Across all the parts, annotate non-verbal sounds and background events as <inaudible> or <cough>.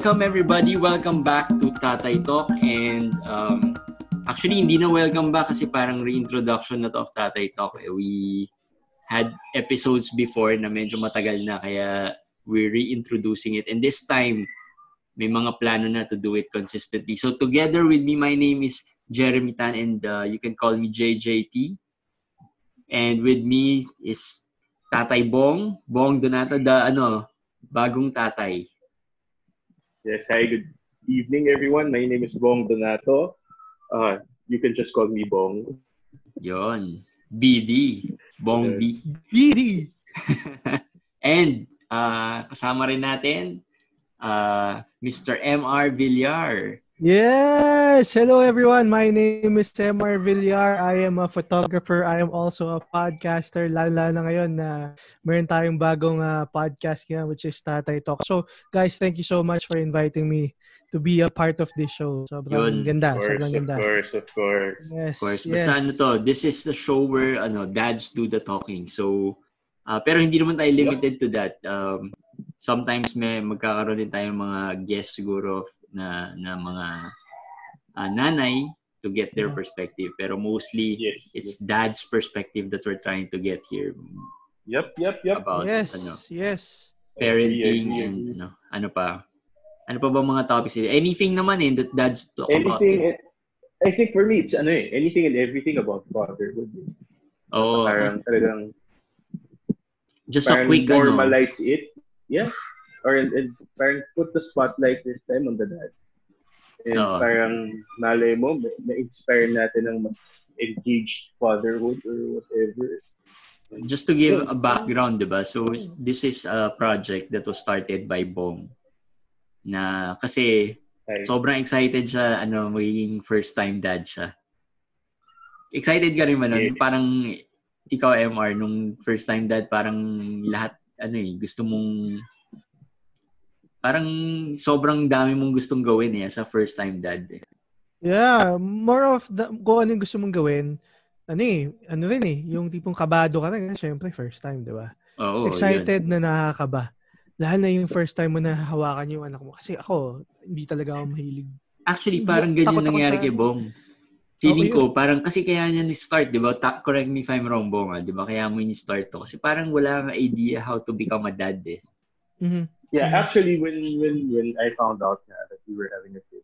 welcome everybody. Welcome back to Tatay Talk. And um, actually, hindi na welcome back kasi parang reintroduction na to of Tatay Talk. Eh, we had episodes before na medyo matagal na kaya we're reintroducing it. And this time, may mga plano na to do it consistently. So together with me, my name is Jeremy Tan and uh, you can call me JJT. And with me is Tatay Bong, Bong Donato, the ano, bagong tatay. Yes, hi, good evening everyone. My name is Bong Donato. Uh, you can just call me Bong. Yon. BD. Bong D. BD! <laughs> And uh, kasama rin natin uh, Mr. MR Villar. Yes! Hello everyone. My name is MR Villar. I am a photographer. I am also a podcaster. Lalo na ngayon na meron tayong bagong uh, podcast nga which is Tatay Talk. So guys, thank you so much for inviting me to be a part of this show. Sobrang Yun. ganda. Of course, Sobrang ganda. of course, of course. Yes. Of course. yes. Basta ano to, this is the show where ano, dads do the talking. So, uh, pero hindi naman tayo limited to that. Um, sometimes may magkakaroon din tayong mga guests siguro na, na mga uh, nanay to get their Yeah. perspective. Pero mostly, Yes. it's dad's perspective that we're trying to get here Yep, yep, yep. about Yes. ano, Yes. parenting agree, and ano, ano pa. Ano pa ba mga topics? Anything naman eh that dads talk about. Anything, Eh. I think for me, it's ano eh, anything and everything about fatherhood. Oh, Parang talagang, just a parang quick ano. normalize it. Yeah. Or and, and parang put the spotlight this time on the dads. And Oo. parang malay mo, ma-inspire natin ng mas engaged fatherhood or whatever. Just to give a background, 'di ba? So this is a project that was started by Bong. Na kasi sobrang excited siya ano magiging first time dad siya. Excited ka rin ba nun? Yeah. Parang ikaw MR nung first time dad parang lahat ano eh gusto mong parang sobrang dami mong gustong gawin eh as a first time dad. Eh. Yeah, more of the, kung ano yung gusto mong gawin, ano eh, ano rin eh, yung tipong kabado ka rin, syempre first time, di ba? Oo, Excited na nakakaba. Lalo na yung first time mo na hawakan yung anak mo. Kasi ako, hindi talaga ako mahilig. Actually, parang ganyan takot ako nangyari sa- kay Bong. Feeling Oo, ko, parang kasi kaya niya ni-start, di ba? Ta- correct me if I'm wrong, Bong, ah, di ba? Kaya mo ni-start to. Kasi parang wala kang idea how to become a dad, eh. Mhm. Yeah, Mhm. actually, when when when I found out na that we were having a kid,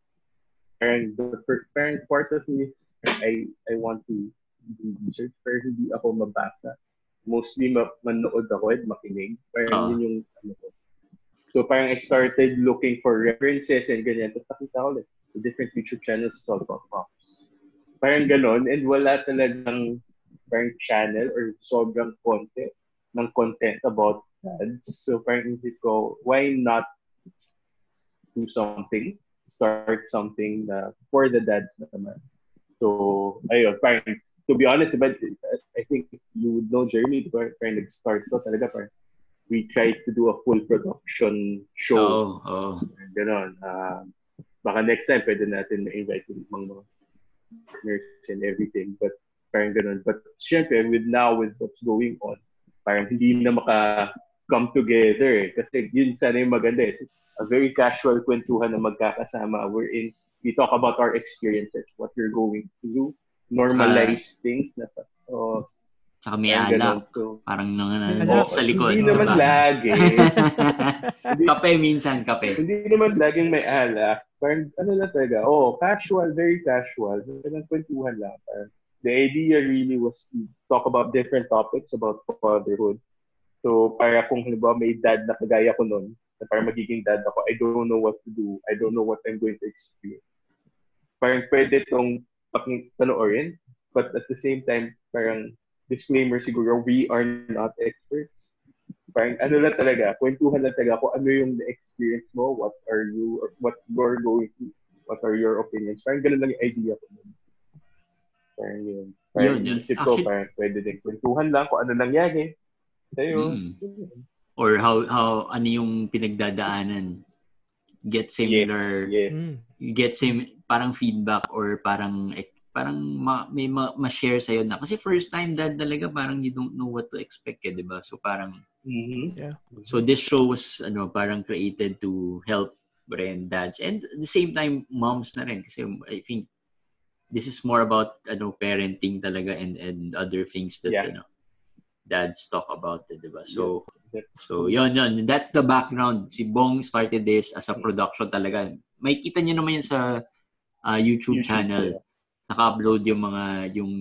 and the first parent part of me, I I want to do research, pero hindi ako mabasa. Mostly ma- manood ako at makinig. Parang Oo. yun yung ano ko. So parang I started looking for references and ganyan. Tapos nakita ko ulit, the different YouTube channels all about moms. Parang ganon. And wala talagang parang channel or sobrang content ng content about dads. So parang isip ko, why not do something, start something na for the dads naman. So, ayun, parang, to be honest, but I think you would know Jeremy, parang nag-start ko talaga, parang we tried to do a full production show. Oo, oo. Ganon. Uh, baka next time, pwede natin na-invite yung mga partners and everything. But parang ganon. But syempre, with now, with what's going on, parang hindi na maka come together eh. Kasi yun sana yung maganda eh. A very casual kwentuhan na magkakasama wherein we talk about our experiences, what we're going through, normalize things na oh, Saka may alak. Parang nang May ano, alak. sa likod. hindi sa naman lagi. <laughs> kape minsan, kape. Hindi naman laging may alak. Parang ano lang talaga, oh, casual, very casual. Parang kwentuhan lang. Parang, the idea really was to talk about different topics about fatherhood. So, para kung halimbawa may dad na kagaya ko nun, na parang magiging dad ako, I don't know what to do. I don't know what I'm going to experience. Parang pwede itong panoorin, but at the same time, parang disclaimer siguro, we are not experts. Parang ano lang talaga, kwentuhan lang talaga kung ano yung experience mo, what are you, or what you're going through, what are your opinions. Parang ganun lang yung idea ko. Parang yun. Parang Yun, yun. isip ko, Actually- parang pwede din kwentuhan lang kung ano nangyari. Sa'yo. Mm. Or how, how, ano yung pinagdadaanan. Get similar, Yes. Mm. get sim, parang feedback or parang, parang ma, may ma, ma-share sa'yo na. Kasi first time dad talaga, parang you don't know what to expect eh, di ba? So parang, Mhm. so this show was, ano, parang created to help rin dads. And at the same time, moms na rin. Kasi I think this is more about ano parenting talaga and and other things that Yeah. you know dads talk about it, diba? So Yeah. so yun yun that's the background. Si Bong started this as a production talaga. May kita niyo naman yun sa uh, YouTube, YouTube, channel. Naka-upload yung mga yung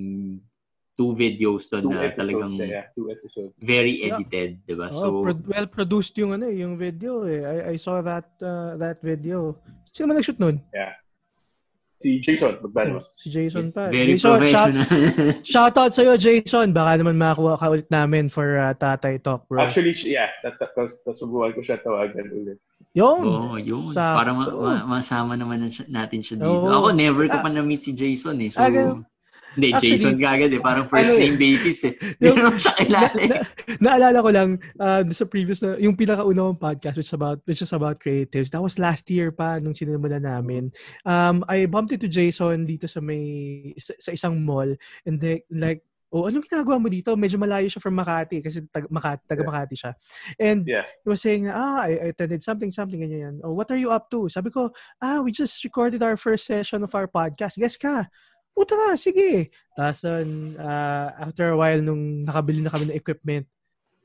two videos doon Two na episodes, talagang yeah, two episodes. very Yeah. edited, diba? Oh, So pro- well produced yung ano eh, yung video eh. I, I saw that uh, that video. Sino man nag-shoot nun? Si Jason Magbanwa. Si Jason pa. very Jason, shout, professional. <laughs> shout out sa'yo, Jason. Baka naman makakuha ka ulit namin for uh, Tatay Talk, bro. Actually, yeah, that, that, that, nasubukan ko siya tawagan ulit. Yung, Oo, oh, yun. Sa- Para ma- ma- masama naman na natin siya dito. Oo. Ako, never ko Ah. pa na-meet si Jason eh. So, Ah, ganun. hindi, Actually, Jason kagad eh. Parang first ano eh. name basis eh. <laughs> Hindi naman siya kilala eh. na, naalala ko lang uh, sa previous na yung pinakauna kong podcast which is about which is about creatives that was last year pa nung sinimula namin um I bumped into Jason dito sa may sa, sa isang mall and they, like oh anong ginagawa mo dito medyo malayo siya from Makati kasi taga Makati, taga Yeah. Makati siya and Yeah. he was saying ah I, I attended something something ganyan yan. oh what are you up to sabi ko ah we just recorded our first session of our podcast guess ka Puta na, sige. Tapos, uh, after a while, nung nakabili na kami ng equipment,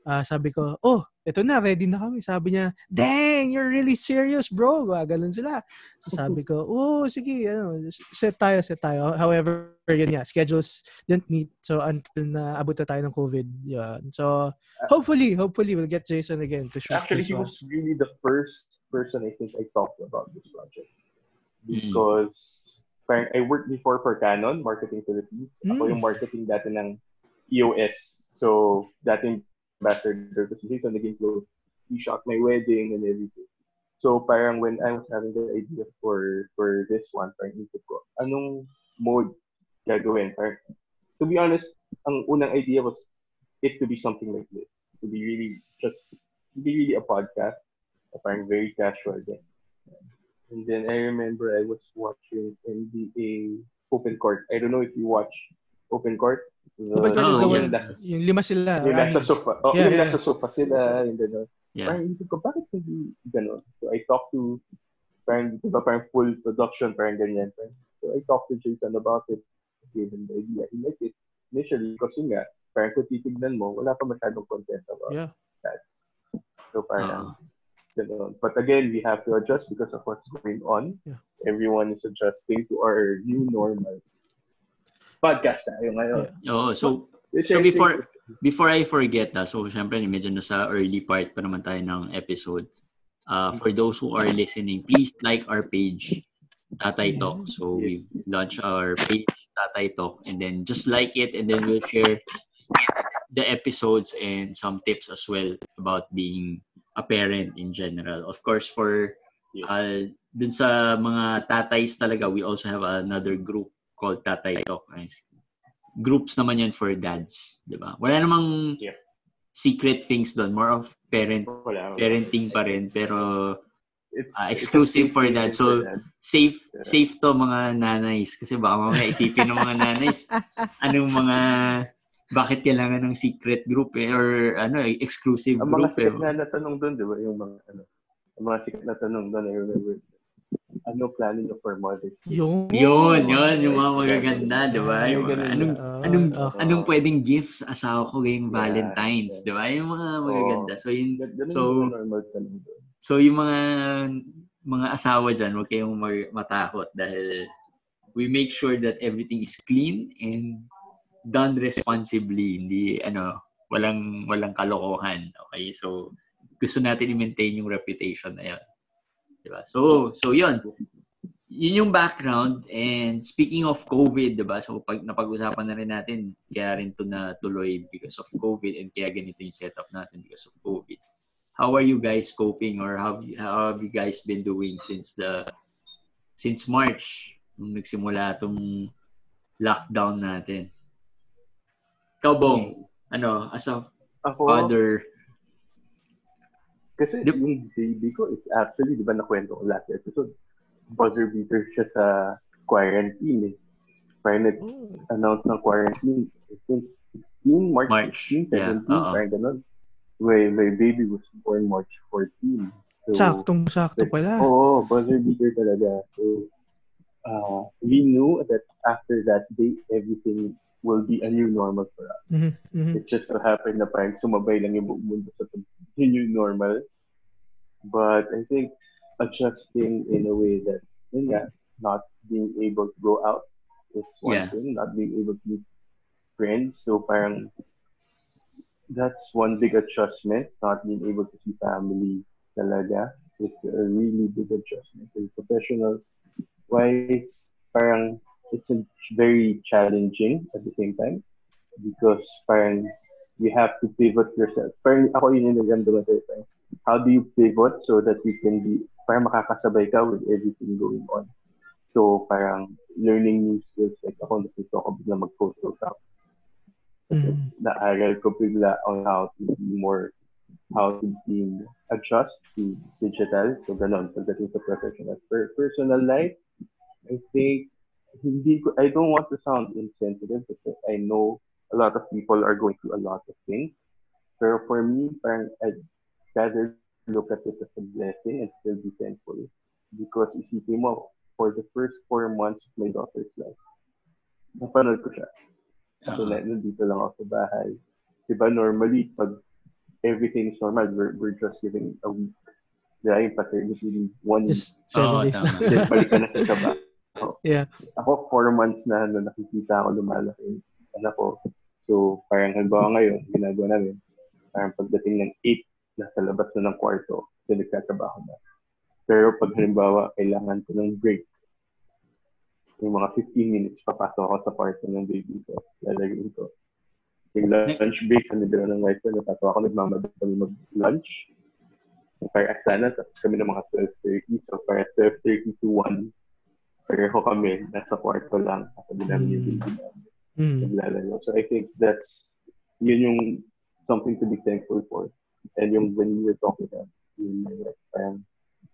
ah, sabi ko, oh, ito na, ready na kami. Sabi niya, dang, you're really serious, bro. Ganun sila. So sabi ko, oh, sige, ano, set tayo, set tayo. However, yun nga, schedules didn't meet. So, until na abot na tayo ng COVID. Yun. So, hopefully, hopefully, we'll get Jason again to shoot Actually, this he one. was really the first person I think I talked about this project. Mm. Because parang I worked before for Canon, Marketing Philippines. Ako Mm. yung marketing dati ng EOS. So, dating ambassador si Jason, naging close. He shot my wedding and everything. So, parang when I was having the idea for for this one, parang isip ko, anong mode gagawin? Parang, to be honest, ang unang idea was it to be something like this. To be really, just, to be really a podcast. Parang very casual din. And then I remember I was watching NBA Open Court. I don't know if you watch Open Court. Open Court is Oh, yeah. yung yung lima sila. yung nasa sofa. Oh, Yeah, yung yeah. nasa sofa sila. Yung gano'n. Yeah. Parang isip ko, bakit hindi gano'n? So I talked to, parang, di ba, parang full production, parang ganyan. Parang, so I talked to Jason about it. Gave him the idea. He liked it initially kasi nga, parang kung titignan mo, wala pa masyadong content about Yeah. that. So parang, Ah. Ganun. But again, we have to adjust because of what's going on. Yeah. Everyone is adjusting to our new normal. Podcast tayo ngayon. Oo, so Which So think before- before I forget, ah, so syempre medyo nasa early part pa naman tayo ng episode. Uh, for those who are listening, please like our page, Tatay Talk. So Yes. we launch our page, Tatay Talk, and then just like it, and then we'll share the episodes and some tips as well about being a parent in general. Of course, for uh, dun sa mga tatays talaga, we also have another group called Tatay Talk. Guys. Groups naman yan for dads, di ba? Wala namang Yeah. secret things doon. More of parent wala. parenting pa rin. Pero It's, it's exclusive a for that. So, for that. safe Yeah. safe to mga nanays. Kasi baka mamaya isipin ng mga nanays, <laughs> anong mga bakit kailangan ng secret group eh, or ano eh, exclusive Ang mga group eh. sikat na natanong doon, di ba? Yung mga, ano, ang mga sikat na tanong doon, I remember. Ano plano niyo for Mother's Day? Yun. Yun, yun, yung mga magaganda, di ba? Yung mga, anong, na. Anong, ah. anong pwedeng gifts sa asawa ko ngayong Yeah, Valentine's, yeah. di ba? Yung mga magaganda. So, yun, So-. So yung mga mga asawa dyan, huwag kayong mag- matakot dahil we make sure that everything is clean and done responsibly. Hindi, ano, walang, walang kalokohan. Okay? So, gusto natin i-maintain yung reputation na yun. Diba? So, so yun. Yun yung background. And speaking of COVID, diba? So, pag napag-usapan na rin natin, kaya rin to na tuloy because of COVID and kaya ganito yung setup natin because of COVID how are you guys coping or how, how have you guys been doing since the since March nung nagsimula tong lockdown natin? Ikaw, Bong, ano, as a Ako, father, kasi Di- yung baby ko is actually, di ba nakwento ko last episode, buzzer beater siya sa quarantine eh. Parang nag-announce ng quarantine, I think 16, March, March, 16, 17, yeah, parang ganun. My, my baby was born March 14. So, Saktong-sakto pala. Oo, buzzer beater talaga. So, uh, we knew that after that day, everything will be a new normal for us. Mhm, mhm. It just so happened na parang sumabay lang yung buong mundo sa new normal. But I think adjusting in a way that, yun nga, not being able to go out is one Yeah. thing, not being able to meet friends. So parang that's one big adjustment, not being able to see family talaga is a really big adjustment. And professional wise, parang it's a very challenging at the same time because parang you have to pivot yourself. Parang ako yun yung nagandang ko. Parang, how do you pivot so that you can be, parang makakasabay ka with everything going on. So parang learning new skills, like ako natuto ako bigla mag-photoshop. Mhm. Naaral ko bigla on how to be more, how to be adjust to digital. So ganon, pagdating sa professional. Per personal life, I think hindi ko, I don't want to sound insensitive because I know a lot of people are going through a lot of things. Pero for me, parang I'd rather look at it as a blessing and still be thankful. Because isipin mo, for the first four months of my daughter's life, napanood ko siya. So, Uh, na, nandito lang ako sa bahay. Diba, normally, pag everything is normal, we're, we're just giving a week. Diba, yung paternity leave, one week. Just seven Oo, days lang. Then, balik ka na sa trabaho. Yeah. Ako, four months na na nakikita ako lumalaki anak ko. So, parang halimbawa ngayon, ginagawa namin, parang pagdating ng 8, nasa labas na ng kwarto, then nagtatrabaho na. Pero pag halimbawa, kailangan ko ng break, yung mga 15 minutes, papasok ako sa kwarto ng baby ko, lalagyan ko. Yung lunch break, ano nila ng wife ko, natatawa ako, nagmamadali kami mag-lunch. Para sana, tapos kami ng mga 12.30. So, para 12.30 to 1, pareho kami, nasa kwarto lang. Kasabi namin yung baby namin Mm. naglalaro. So I think that's yun yung something to be thankful for. And yung when you were talking about yun, like, parang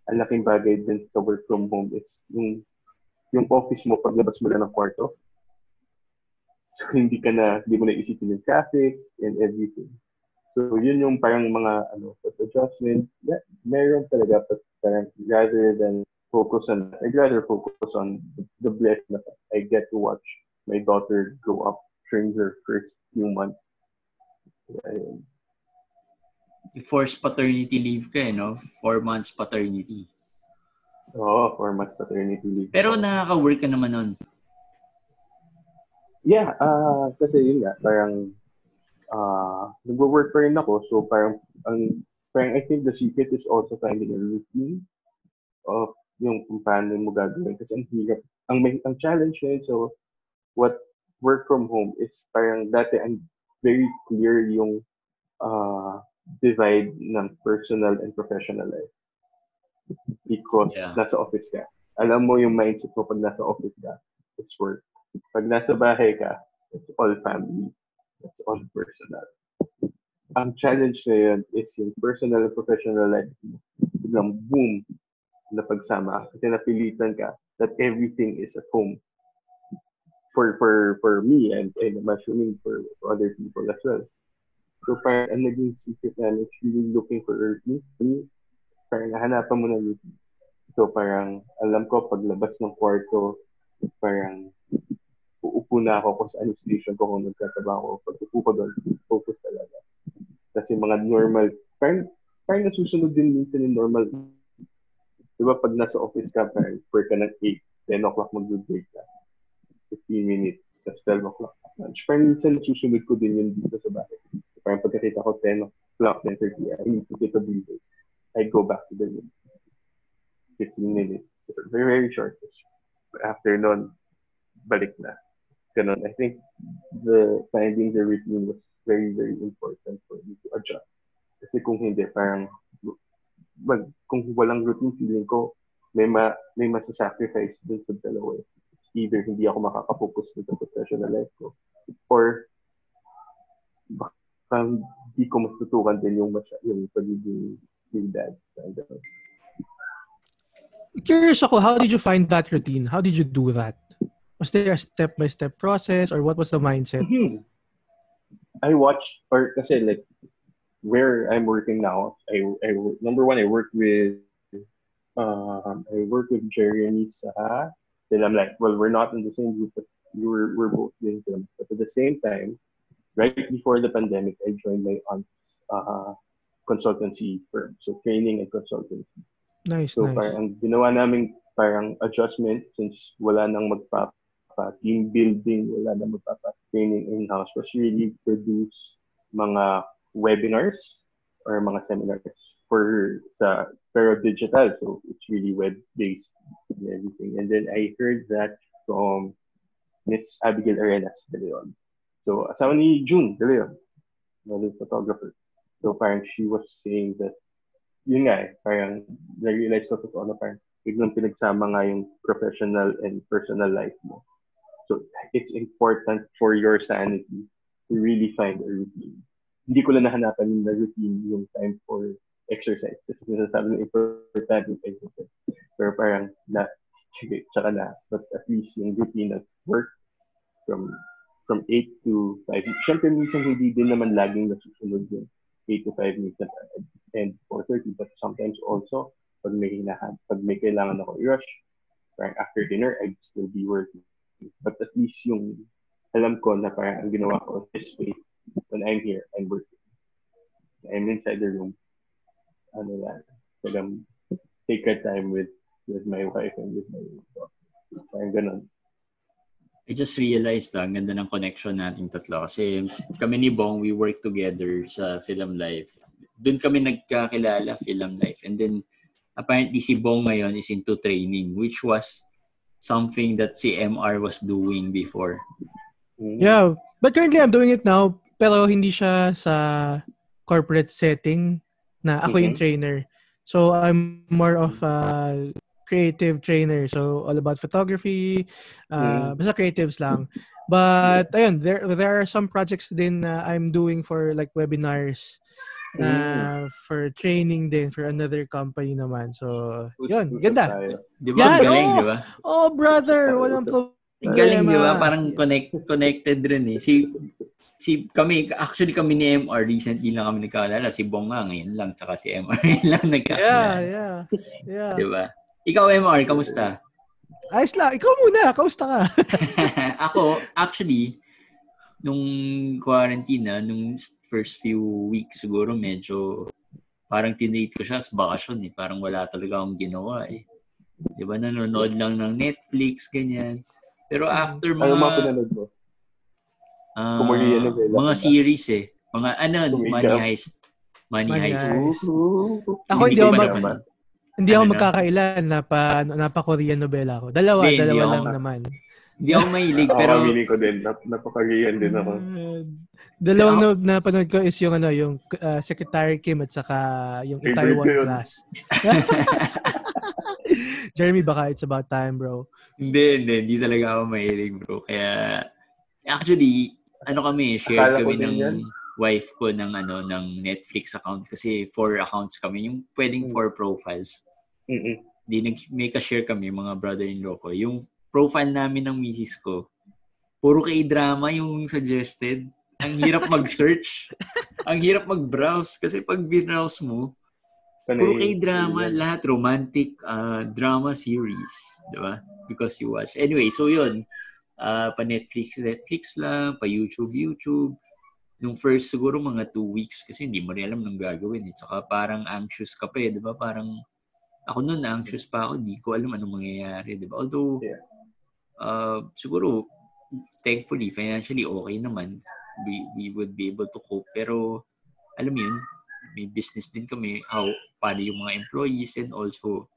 ang laking bagay din sa work from home is yung yung office mo paglabas mo na ng kwarto. So hindi ka na, hindi mo na isipin yung traffic and everything. So yun yung parang mga ano, adjustments. Yeah, meron talaga but parang rather than focus on, I'd rather focus on the blessing that I get to watch my daughter grow up during her first few months. Ayun. forced paternity leave ka eh, no? Four months paternity. Oo, four months paternity leave. Pero nakaka-work ka naman nun. Yeah, ah kasi yun nga, parang ah nagwo-work pa rin ako. So parang, ang, parang I think the secret is also finding a routine of yung kung paano mo gagawin. Kasi ang hirap, ang, may, ang challenge ngayon, so what work from home is parang dati ang very clear yung uh, divide ng personal and professional life. Because Yeah. nasa office ka. Alam mo yung mindset mo pag nasa office ka, it's work. Pag nasa bahay ka, it's all family. It's all personal. Ang challenge ngayon is yung personal and professional life mo. Biglang boom, na pagsama kasi napilitan ka that everything is at home for for for me and, and I'm assuming for, other people as well. So parang ang naging secret namin is really looking for. For me, parang nahanapan mo ng routine. So parang alam ko paglabas ng kwarto, parang uupo na ako kung saan yung station ko kung nagtatrabaho. Pag upo ko doon, focus talaga. Kasi mga normal, parang, parang nasusunod din minsan yung normal. Di ba pag nasa office ka, parang work ka ng 8, 10 o'clock mag-break ka. 15 minutes, tapos 12 o'clock lunch. Parang minsan susunod ko din yun dito sa bahay. Parang pagkakita ko 10 o'clock, 10.30, I need to take a breather. I go back to the room. 15 minutes. Very, very short. After nun, balik na. Ganun. I think the finding the routine was very, very important for me to adjust. Kasi kung hindi, parang mag, kung walang routine, feeling ko, may ma, may masasacrifice dun sa dalawa. eh either hindi ako makakapokus sa professional life ko or baka hindi ko matutukan din yung, masya, yung pagiging yung dad. Curious ako, how did you find that routine? How did you do that? Was there a step-by-step process or what was the mindset? Mhm. I watched, or kasi like, where I'm working now, I, I number one, I work with um, I work with Jeremy sa then I'm like, well, we're not in the same group, but we're we're both doing films. But at the same time, right before the pandemic, I joined my aunt's uh, consultancy firm, so training and consultancy. Nice, So nice. parang ginawa namin parang adjustment since wala nang magpapa team building, wala nang magpapa training in-house was really produce mga webinars or mga seminars for sa pero digital so it's really web based and everything and then I heard that from Miss Abigail Arenas de Leon so asawa ni June de Leon another photographer so parang she was saying that yun nga eh, parang na-realize ko totoo na parang biglang pinagsama nga yung professional and personal life mo. So, it's important for your sanity to really find a routine. Hindi ko lang nahanapan yung routine yung time for exercise. Kasi sinasabi ng important yung exercise. Pero parang na, sige, tsaka na. But at least yung routine at work from from 8 to 5. Siyempre, minsan hindi din naman laging nasusunod yung 8 to 5 minutes and 4.30. But sometimes also, pag may hinahan, pag may kailangan ako i-rush, parang after dinner, I'd still be working. But at least yung alam ko na parang ang ginawa ko this way, I'm here, I'm working. I'm inside the room. Ano lang, talagang take a time with with my wife and with my daughter. Parang ganun. I just realized ah, ang ganda ng connection nating tatlo. Kasi kami ni Bong, we work together sa Film Life. Doon kami nagkakilala, Film Life. And then, apparently si Bong ngayon is into training, which was something that si MR was doing before. Yeah, but currently I'm doing it now, pero hindi siya sa corporate setting na ako yung Mhm. trainer. So I'm more of a creative trainer. So all about photography, uh, basta creatives lang. But ayun, there there are some projects din na I'm doing for like webinars uh, for training din for another company naman. So, yun, ganda. Di ba? Ang galing, oo. di ba? Oh, brother, walang Ang galing, di ba? problema. Parang connect, connected rin eh. Si, si kami, actually kami ni MR, recently lang kami nagkaalala. Si Bong nga ngayon lang, tsaka si MR <laughs> lang Yeah, nagkaalala. yeah. Yeah. Di ba? Ikaw, MR, kamusta? Ayos lang. Ikaw muna. Kausta ka? <laughs> Ako, actually, nung quarantine na, nung first few weeks siguro, medyo parang tinrate ko siya as bakasyon eh. Parang wala talaga akong ginawa eh. Di ba? Nanonood lang ng Netflix, ganyan. Pero after Ano mga mga, pinanood mo? Ah, Korean novela mga series eh. Mga ano. Money Heist. Money, Money Heist. Heist. Ako Hindi ko ako mag- naman. Hindi ako Ano na? magkakailan na pa, na pa Korean novela ako. Dalawa, Hindi, hindi dalawa ako. lang naman. Hindi ako mahilig, <laughs> Ako, pero aminin ko din. Nap napaka-Korean din ako. Uh, dalawang na, napanood ko is yung ano, yung uh, Secretary Kim at saka yung Taiwan ko yun. class. <laughs> Jeremy, baka it's about time, bro. Hindi, hindi. Hindi talaga ako mahilig, bro. Kaya, actually, ano kami, share Akala kami ng yan. wife ko ng ano ng Netflix account kasi four accounts kami yung pwedeng Hmm. four profiles Mm-mm. di nag may ka-share kami mga brother-in-law ko yung profile namin ng misis ko puro K-drama yung suggested ang hirap <laughs> mag-search ang hirap mag-browse kasi pag browse mo Panay- Puro K-drama, lahat romantic uh, drama series, 'di ba? Because you watch. Anyway, so 'yun. Uh, pa Netflix, Netflix lang, pa YouTube, YouTube. Nung first siguro mga two weeks kasi hindi mo rin alam nang gagawin. Eh. Saka parang anxious ka pa eh, 'di ba? Parang ako noon anxious pa ako, di ko alam anong mangyayari, 'di ba? Although Yeah. uh, siguro thankfully financially okay naman. We we would be able to cope. Pero alam mo 'yun, may business din kami, how, paano yung mga employees and also,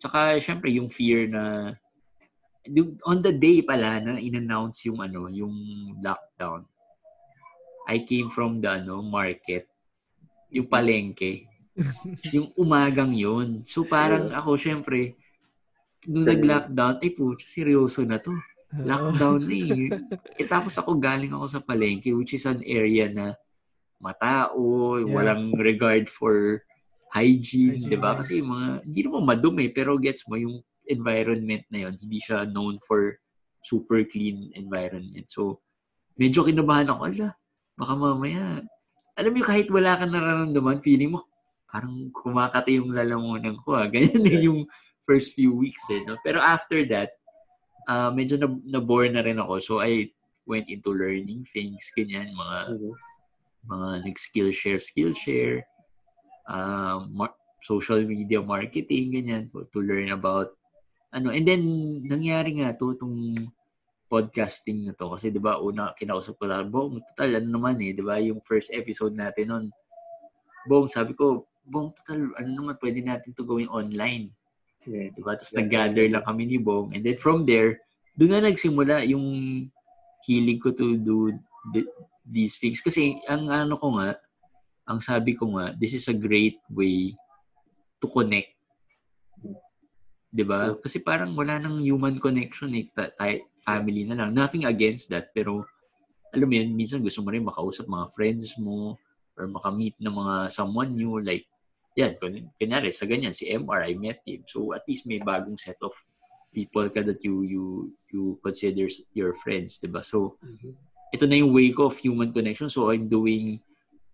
tsaka syempre yung fear na, on the day pala na in-announce yung ano, yung lockdown, I came from the ano, market, yung palengke, <laughs> yung umagang yun. So parang ako syempre, nung nag-lockdown, ay po, seryoso na to. Lockdown na eh. <laughs> eh. Tapos ako galing ako sa palengke, which is an area na matao, Yeah. walang regard for hygiene, Hygiene, 'di ba? Kasi yung mga hindi naman madumi pero gets mo yung environment na yon, hindi siya known for super clean environment. So medyo kinabahan ako, ala, baka mamaya alam mo kahit wala kang nararamdaman, feeling mo, parang kumakati yung lalamunan ko. Ah. Ganyan yeah. yung first few weeks. Eh, no? Pero after that, uh, medyo na, na-bore na rin ako. So I went into learning things, ganyan, mga mm-hmm. mga nag-skill share, skill share, uh, mar- social media marketing, ganyan, to learn about ano. And then, nangyari nga to, itong podcasting na to. Kasi, di ba, una, kinausap ko lang, Bong, total, ano naman eh, di ba, yung first episode natin nun, Bong, sabi ko, Bong, total, ano naman, pwede natin to gawing online. Yeah. Di ba? Tapos yeah. nag-gather lang kami ni Bong. And then from there, doon na nagsimula yung hilig ko to do th- these things. Kasi, ang ano ko nga, ang sabi ko nga, this is a great way to connect 'di ba? Kasi parang wala nang human connection eh, tayo, family na lang. Nothing against that, pero alam mo yun, minsan gusto mo rin makausap mga friends mo or makamit ng mga someone new like yan, kunyari sa ganyan si MR I met him. So at least may bagong set of people ka that you you you consider your friends, 'di ba? So mm-hmm. ito na yung way ko of human connection. So I'm doing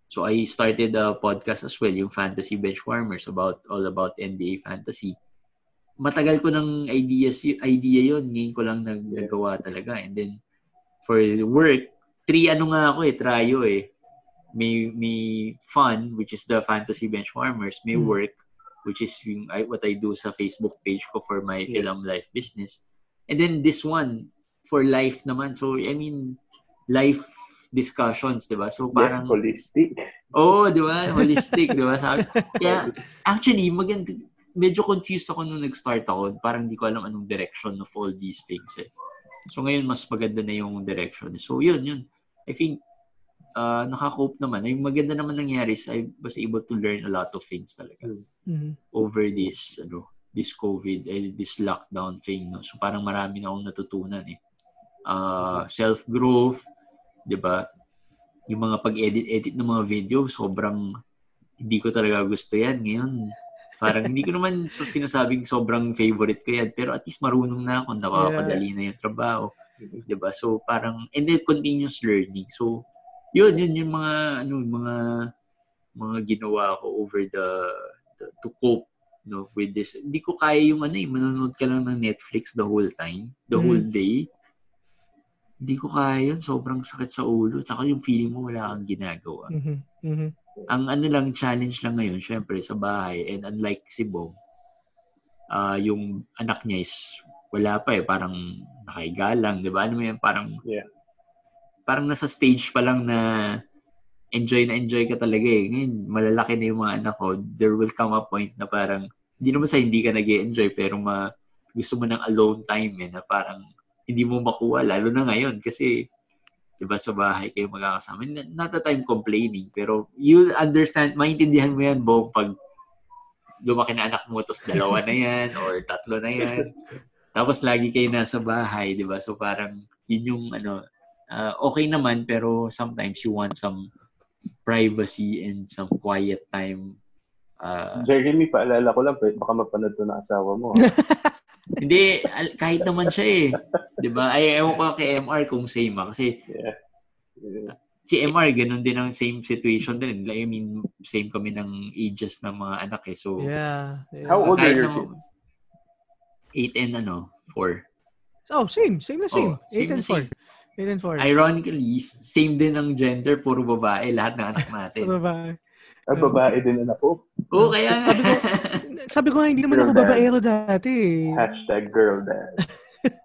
so I started a podcast as well, yung Fantasy Benchwarmers about all about NBA fantasy matagal ko ng ideas, idea yon Ngayon ko lang nagagawa talaga. And then, for work, three ano nga ako eh, tryo eh. May, may fun, which is the fantasy benchwarmers. May mm. work, which is yung, I, what I do sa Facebook page ko for my yeah. film life business. And then this one, for life naman. So, I mean, life discussions, di ba? So, parang... Yeah, holistic. Oo, oh, di ba? Holistic, di ba? <laughs> Kaya, actually, maganda, medyo confused ako nung nag-start ako. Parang hindi ko alam anong direction of all these things eh. So ngayon, mas maganda na yung direction. So yun, yun. I think, uh, nakakope naman. Yung maganda naman nangyari is I was able to learn a lot of things talaga. Mm-hmm. Over this, ano, this COVID, eh, this lockdown thing. No? So parang marami na akong natutunan eh. Uh, self-growth, di ba? Yung mga pag-edit-edit ng mga video, sobrang hindi ko talaga gusto yan. Ngayon, Parang hindi ko naman so sinasabing sobrang favorite ko yan. Pero at least marunong na ako. Nakapadali yeah. na yung trabaho. Diba? So parang, and then continuous learning. So, yun, yun yung mga, ano, mga, mga ginawa ko over the, the to cope no with this. Hindi ko kaya yung ano eh, manonood ka lang ng Netflix the whole time, the mm. whole day. Hindi ko kaya yun. Sobrang sakit sa ulo. Tsaka yung feeling mo wala kang ginagawa. Mm-hmm. Mm-hmm. Ang ano lang, challenge lang ngayon, syempre, sa bahay. And unlike si Bong, uh, yung anak niya is wala pa eh. Parang nakaiga lang, di ba? Ano mo yan? Parang, yeah. parang nasa stage pa lang na enjoy na enjoy ka talaga eh. Ngayon, malalaki na yung mga anak ko. There will come a point na parang, hindi naman sa hindi ka nag enjoy pero ma, gusto mo ng alone time eh, na parang hindi mo makuha, lalo na ngayon kasi diba sa bahay kayo magkakasama. Not a time complaining, pero you understand, maintindihan mo yan, Bong, pag lumaki na anak mo, tapos dalawa na yan, <laughs> or tatlo na yan. Tapos lagi kayo nasa bahay, di ba? So parang yun yung ano, uh, okay naman, pero sometimes you want some privacy and some quiet time. Uh, Jeremy, paalala ko lang, baka mapanood to na asawa mo. <laughs> Hindi, kahit naman siya eh. Di ba? Ay, ewan ko kay MR kung same ah. Kasi yeah. Yeah. si MR, ganun din ang same situation din. I mean, same kami ng ages ng mga anak eh. So, yeah. yeah. How old are your kids? 8 and ano, 4. Oh, same. Same na same. Oh, 8 and 4. 8 and 4. Ironically, same din ang gender, puro babae, lahat ng anak natin. babae. Ah, babae din ang ako. Oo, kaya sabi ko, sabi ko nga, hindi naman girl ako babaero dati. Hashtag girl dad.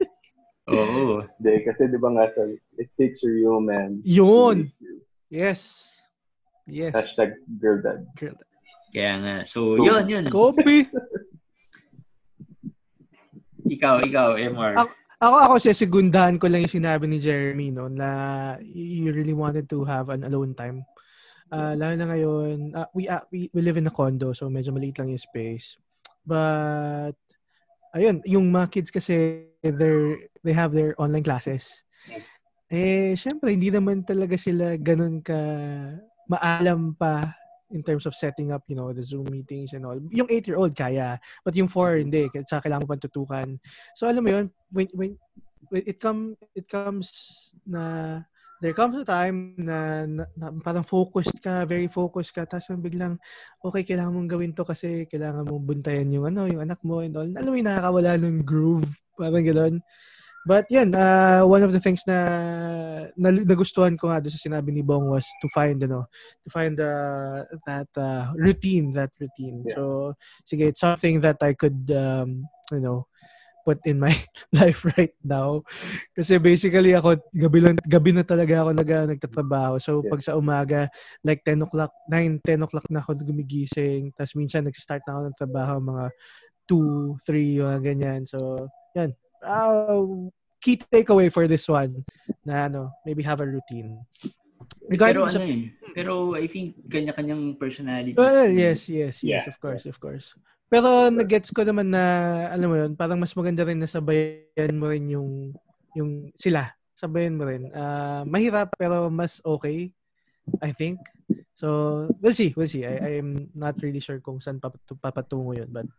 <laughs> Oo. Hindi, kasi di ba nga sa, it takes a real man. Yun. Yes. Yes. Hashtag girl dad. Girl dad. Kaya nga. So, so yun, yun. Copy. <laughs> ikaw, ikaw, MR. Ako, ako, ako siya, segundahan ko lang yung sinabi ni Jeremy, no, na you really wanted to have an alone time Uh, lalo na ngayon, uh, we, uh, we, we live in a condo, so medyo maliit lang yung space. But, ayun, yung mga kids kasi, they're, they have their online classes. Eh, syempre, hindi naman talaga sila ganun ka maalam pa in terms of setting up, you know, the Zoom meetings and all. Yung 8-year-old kaya, but yung 4 hindi, sa kailangan mo tutukan. So alam mo yun, when when, when it come it comes na there comes a time na, na, na parang focused ka, very focused ka, tapos biglang, okay, kailangan mong gawin to kasi kailangan mong buntayan yung ano, yung anak mo and all. Alam mo yung nakakawala ng groove, parang gano'n. But yan, uh, one of the things na, na nagustuhan ko nga doon sa sinabi ni Bong was to find, ano, to find uh, that uh, routine, that routine. Yeah. So, sige, it's something that I could, um, you know, put in my <laughs> life right now. Kasi basically ako, gabi, lang, gabi na talaga ako nag, nagtatrabaho. So yeah. pag sa umaga, like 10 o'clock, 9, 10 o'clock na ako gumigising. Tapos minsan nagsistart na ako ng trabaho mga 2, 3, mga ganyan. So, yan. Uh, key takeaway for this one na ano, maybe have a routine. Regarding pero sa, ano eh, pero I think kanya-kanyang personalities. Well, yes, yes, yes, yeah. of course, of course. Pero nag-gets ko naman na, alam mo yun, parang mas maganda rin na sabayan mo rin yung, yung sila. Sabayan mo rin. Uh, mahirap pero mas okay, I think. So, we'll see, we'll see. I, I'm not really sure kung saan papatungo yun, but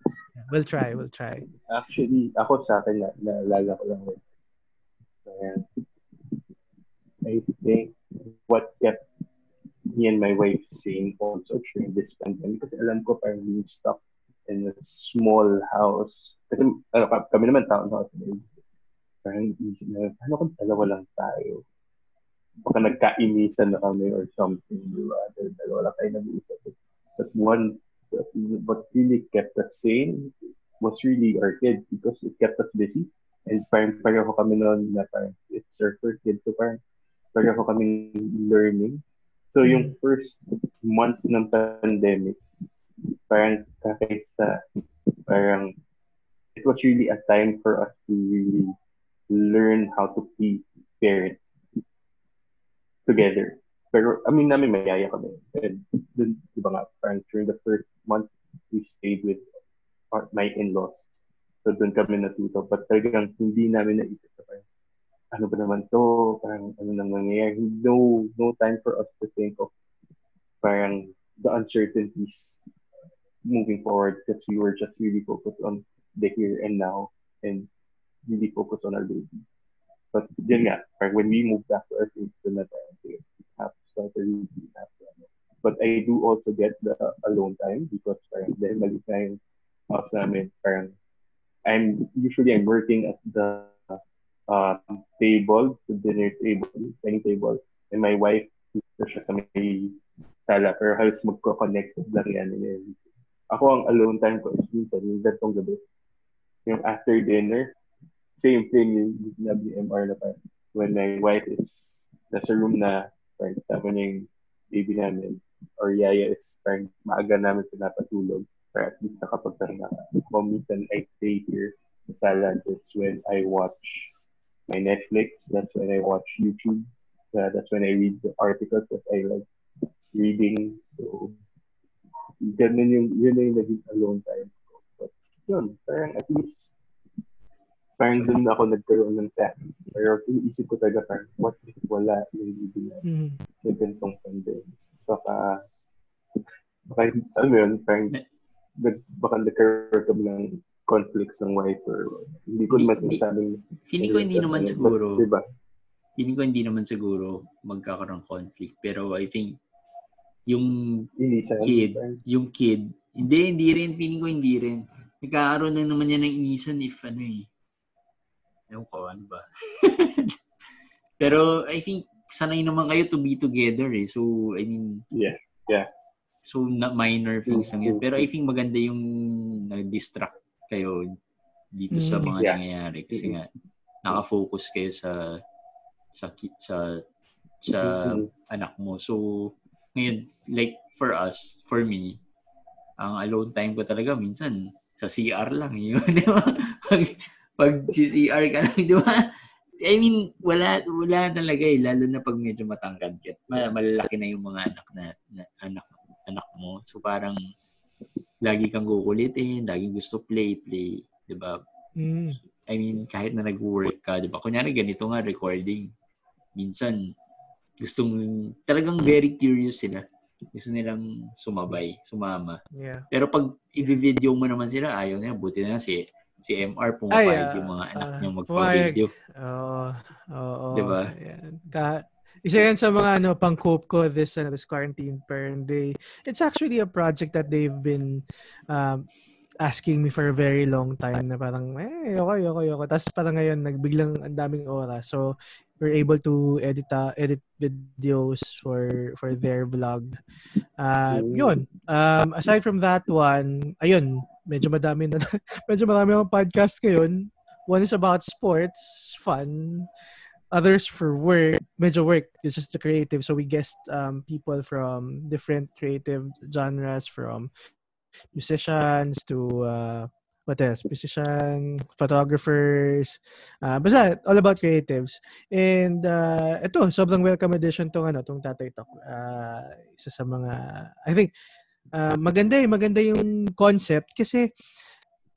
we'll try, we'll try. Actually, ako sa akin, na, naalala ko lang. Uh, I think what kept me and my wife sane also during this pandemic kasi alam ko parang being stuck in a small house. Kasi ano, kami naman townhouse. Parang isip na, paano kung dalawa lang tayo? Baka nagkainisan na kami or something, di ba? Dahil dalawa lang tayo nag-uusap. But one, what really kept us sane was really our kids because it kept us busy. And parang pareho kami noon na parang it's our first kid. So parang pareho kami learning. So yung first month ng pandemic, parang kahit sa parang it was really a time for us to really learn how to be parents together. Pero, I mean, namin mayaya kami. And dun, di ba nga, parang during the first month, we stayed with our, my in-laws. So, doon kami natuto. But talagang hindi namin naisip na parang, ano ba naman to? Parang, ano nang nangyayari? No, no time for us to think of parang the uncertainties moving forward because we were just really focused on the here and now and really focused on our baby. But yun nga, like when we moved back to our place, then parang we have to start a routine after. But I do also get the alone time because parang dahil maliit na yung house namin, parang I'm usually I'm working at the uh, table, the dinner table, dining table, and my wife is siya sa may sala, pero halos magko-connect lang yan and everything. Ako ang alone time ko is minsan yung gantong gabi. Yung after dinner, same thing yung sinabi ni MR na parang when my wife is nasa room na parang kasama niya yung baby namin or yaya is parang maaga namin pinapatulog para at least nakapagpahinga ka. Kung minsan I stay here sa sala, that's when I watch my Netflix, that's when I watch YouTube, uh, that's when I read the articles that I like reading. So, ganun yung, yun na yung naging alone time ko. But, yun, parang at least, parang dun ako nagkaroon ng sad. Pero iniisip ko talaga parang, what if wala yung baby na mm. sa ganitong pandemic? Baka, baka, alam mo yun, parang, nag, baka nagkaroon kami ng conflicts ng wife or hindi ko naman sinasabing feeling ko hindi naman siguro diba? feeling ko hindi naman siguro magkakaroon conflict pero I think yung kid, yung kid, hindi, hindi rin, feeling ko hindi rin. Nagkakaroon na naman yan ng inisan if ano eh. Ewan ko, ano ba? <laughs> Pero I think sanay naman kayo to be together eh. So, I mean, yeah, yeah. So, na minor things lang yan. Pero I think maganda yung nag-distract kayo dito sa mm. mga yeah. nangyayari kasi nga nakafocus kayo sa sa sa sa mm-hmm. anak mo. So, ngayon, like for us, for me, ang alone time ko talaga minsan sa CR lang yun, <laughs> di ba? Pag, pag si CR ka lang, di ba? I mean, wala wala talaga eh, lalo na pag medyo matangkad ka. Malalaki na yung mga anak na, na anak anak mo. So parang lagi kang kukulitin, lagi gusto play, play, 'di ba? Mm. I mean, kahit na nag-work ka, 'di ba? Kunyari ganito nga recording. Minsan gustong talagang very curious sila. Gusto nilang sumabay, sumama. Yeah. Pero pag i-video mo naman sila, ayaw nila. Buti na si si MR pumapayag uh, yung mga anak uh, niyang magpa-video. Oo. Oo. Diba? Yeah. Ka- Isa yan sa mga ano, pang-cope ko this, ano, this quarantine parent day. It's actually a project that they've been um, asking me for a very long time na parang, eh, okay, okay, okay. Tapos parang ngayon, nagbiglang ang daming oras. So, we're able to edit uh, edit videos for for their vlog. Uh, yun. Um, aside from that one, ayun, medyo madami na, <laughs> medyo marami akong podcast ngayon. One is about sports, fun others for work, medyo work, it's just the creative. So we guest um, people from different creative genres, from musicians to uh, what else? Musician, photographers, uh, basta all about creatives. And uh, ito, sobrang welcome edition tong ano, tong Tatay Talk. Uh, isa sa mga, I think, uh, maganda eh, maganda yung concept kasi,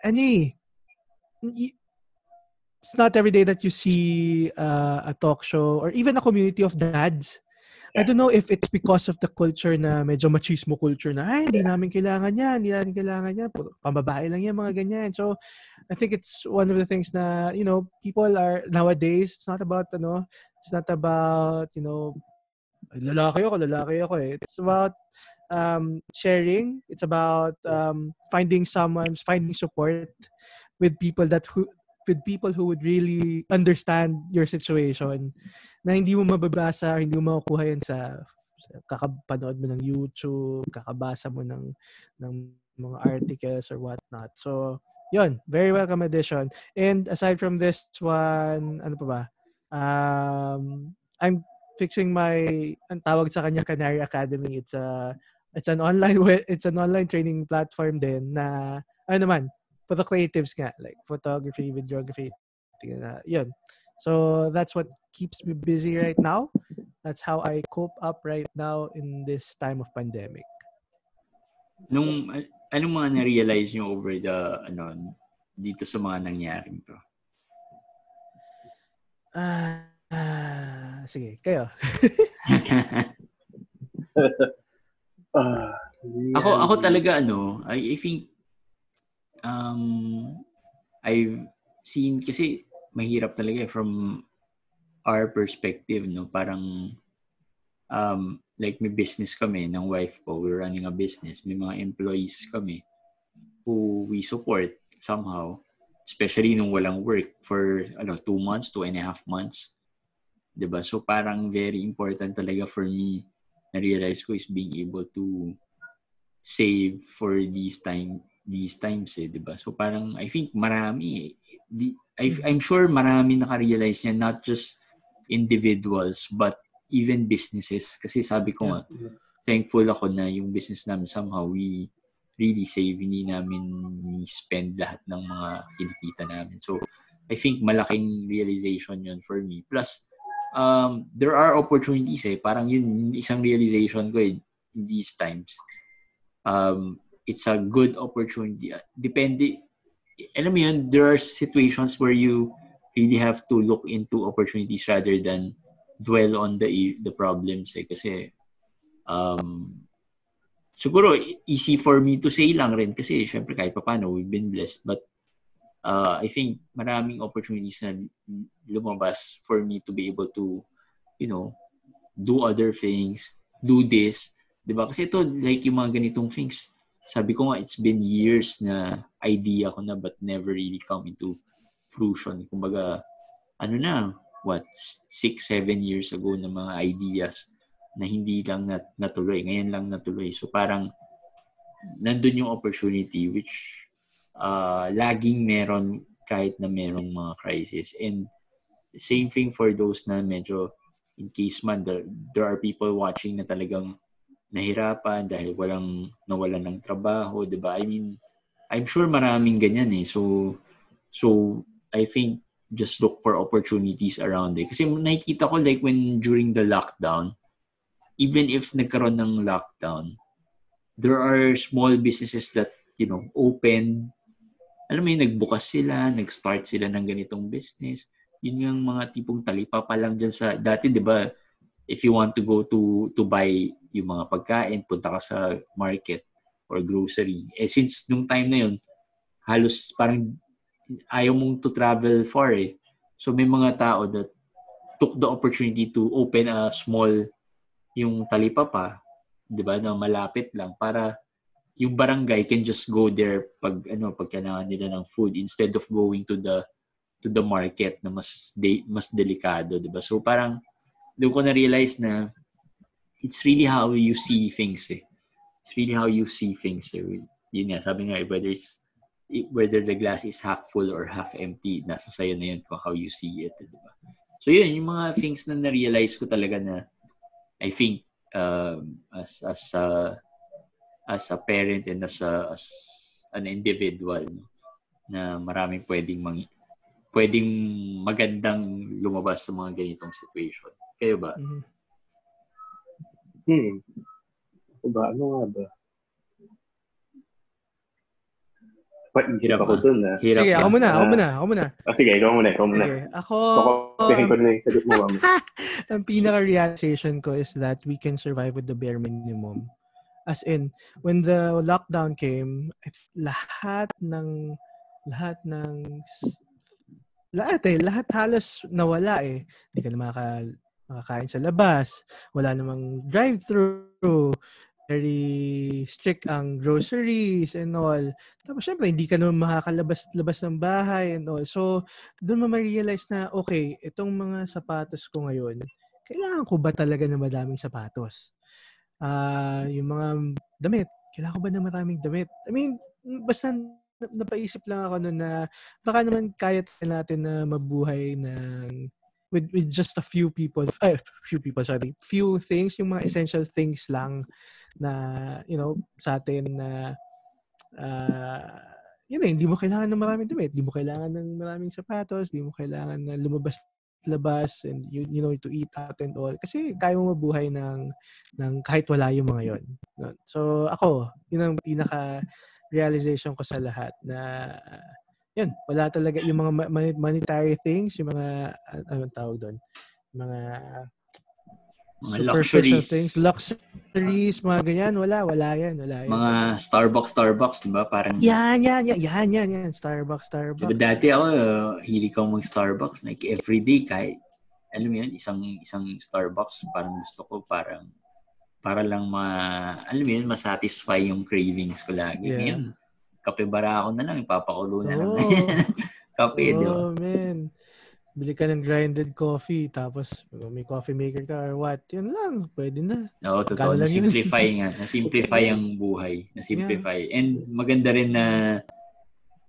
ano eh, it's not every day that you see uh, a talk show or even a community of dads. I don't know if it's because of the culture na medyo machismo culture na, ay, hindi namin kailangan yan, hindi namin kailangan yan, pambabae lang yan, mga ganyan. So, I think it's one of the things na, you know, people are, nowadays, it's not about, ano, it's not about, you know, lalaki ako, lalaki ako eh. It's about um, sharing. It's about um, finding someone, finding support with people that who with people who would really understand your situation na hindi mo mababasa, hindi mo makukuha yan sa, sa kakapanood mo ng YouTube, kakabasa mo ng, ng mga articles or whatnot. So, yun, very welcome addition. And aside from this one, ano pa ba? Um, I'm fixing my ang tawag sa kanya Canary Academy. It's a it's an online it's an online training platform din na ano naman for the creatives nga, like photography, videography, uh, yun. So that's what keeps me busy right now. That's how I cope up right now in this time of pandemic. Nung anong mga na-realize nyo over the ano dito sa mga nangyaring to? Ah, uh, uh, sige, kayo. uh, <laughs> <laughs> ako ako talaga ano, I, I think um, I've seen, kasi mahirap talaga eh, from our perspective, no? Parang, um, like may business kami ng wife ko, we're running a business, may mga employees kami who we support somehow, especially nung walang work for ano, two months, two and a half months. 'di ba? So parang very important talaga for me na realize ko is being able to save for these time these times eh, 'di ba? So parang I think marami di, I, I'm sure marami naka-realize niya not just individuals but even businesses kasi sabi ko nga thankful ako na yung business namin somehow we really save hindi namin spend lahat ng mga kinikita namin. So I think malaking realization yun for me. Plus um, there are opportunities eh. Parang yun isang realization ko eh, in these times. Um, it's a good opportunity. Depende, alam mo yun, there are situations where you really have to look into opportunities rather than dwell on the the problems eh. Kasi, um, siguro, easy for me to say lang rin kasi syempre kahit paano, we've been blessed. But, uh, I think maraming opportunities na lumabas for me to be able to, you know, do other things, do this. Diba? Kasi ito, like yung mga ganitong things, sabi ko nga, it's been years na idea ko na but never really come into fruition. Kumbaga, ano na, what, six, seven years ago na mga ideas na hindi lang nat natuloy. Ngayon lang natuloy. So parang nandun yung opportunity which uh, laging meron kahit na merong mga crisis. And same thing for those na medyo in case man there, there are people watching na talagang nahirapan dahil walang nawalan ng trabaho, 'di ba? I mean, I'm sure maraming ganyan eh. So so I think just look for opportunities around it. Kasi nakikita ko like when during the lockdown, even if nagkaroon ng lockdown, there are small businesses that, you know, open. Alam mo yun, nagbukas sila, nag-start sila ng ganitong business. Yun yung mga tipong talipa pa lang dyan sa, dati, di ba, if you want to go to to buy yung mga pagkain, punta ka sa market or grocery. Eh since nung time na yun, halos parang ayaw mong to travel far eh. So may mga tao that took the opportunity to open a small yung talipapa, 'di ba, na malapit lang para yung barangay can just go there pag ano pag kailangan nila ng food instead of going to the to the market na mas de, mas delikado, 'di ba? So parang doon ko na realize na it's really how you see things eh. It's really how you see things. Eh. Yun nga, sabi nga, whether it's whether the glass is half full or half empty, nasa sayo na yun kung how you see it. Di ba? So yun, yung mga things na na-realize ko talaga na I think um, as as a as a parent and as a, as an individual no, na maraming pwedeng mang pwedeng magandang lumabas sa mga ganitong situation. Kayo ba? Mm-hmm. Hmm. Diba? Ano nga ba? Hirap ako dun na. Hirap Sige, ako muna, ako Ah. muna, ako muna. Ah, sige, ikaw muna, ikaw muna. Okay. Ako, Baka ko na yung sagot mo, mami. <laughs> ang pinaka-realization ko is that we can survive with the bare minimum. As in, when the lockdown came, lahat ng lahat ng lahat eh, lahat halos nawala eh. Hindi ka na makaka, makakain sa labas. Wala namang drive-thru. Very strict ang groceries and all. Tapos syempre, hindi ka naman makakalabas-labas ng bahay and all. So, doon mo ma-realize na, okay, itong mga sapatos ko ngayon, kailangan ko ba talaga ng madaming sapatos? Ah, yung mga damit, kailangan ko ba ng maraming damit? I mean, basta na- napaisip lang ako noon na baka naman kaya natin na mabuhay ng with with just a few people ay, few people sorry few things yung mga essential things lang na you know sa atin na uh, yun eh, hindi mo kailangan ng maraming damit, hindi mo kailangan ng maraming sapatos, hindi mo kailangan na lumabas labas and you, you know to eat out and all. Kasi kaya mo mabuhay ng ng kahit wala yung mga yon so ako yun ang pinaka realization ko sa lahat na uh, yun wala talaga yung mga monetary things yung mga anong tawag doon mga Mga luxuries. things luxuries mga ganyan wala wala yan wala yan Mga Starbucks, Starbucks, di ba? Parang, yan yan yan yan yan yan Starbucks Starbucks Diba dati ako, uh, hilig ko mag Starbucks. Like everyday, kahit, alam mo yun, isang, isang Starbucks, parang gusto ko parang, para lang ma, alam mo yun, masatisfy yung cravings ko lagi. Yeah. Ngayon, kape bara ako na lang, ipapakulo na lang. Oo. <laughs> kape, di ba? Oh, man. Bili ka ng grinded coffee, tapos may coffee maker ka or what, yun lang, pwede na. Oo, totoo. Magkano lang yun? Na-simplify nga. <laughs> Na-simplify ang buhay. Na-simplify. And maganda rin na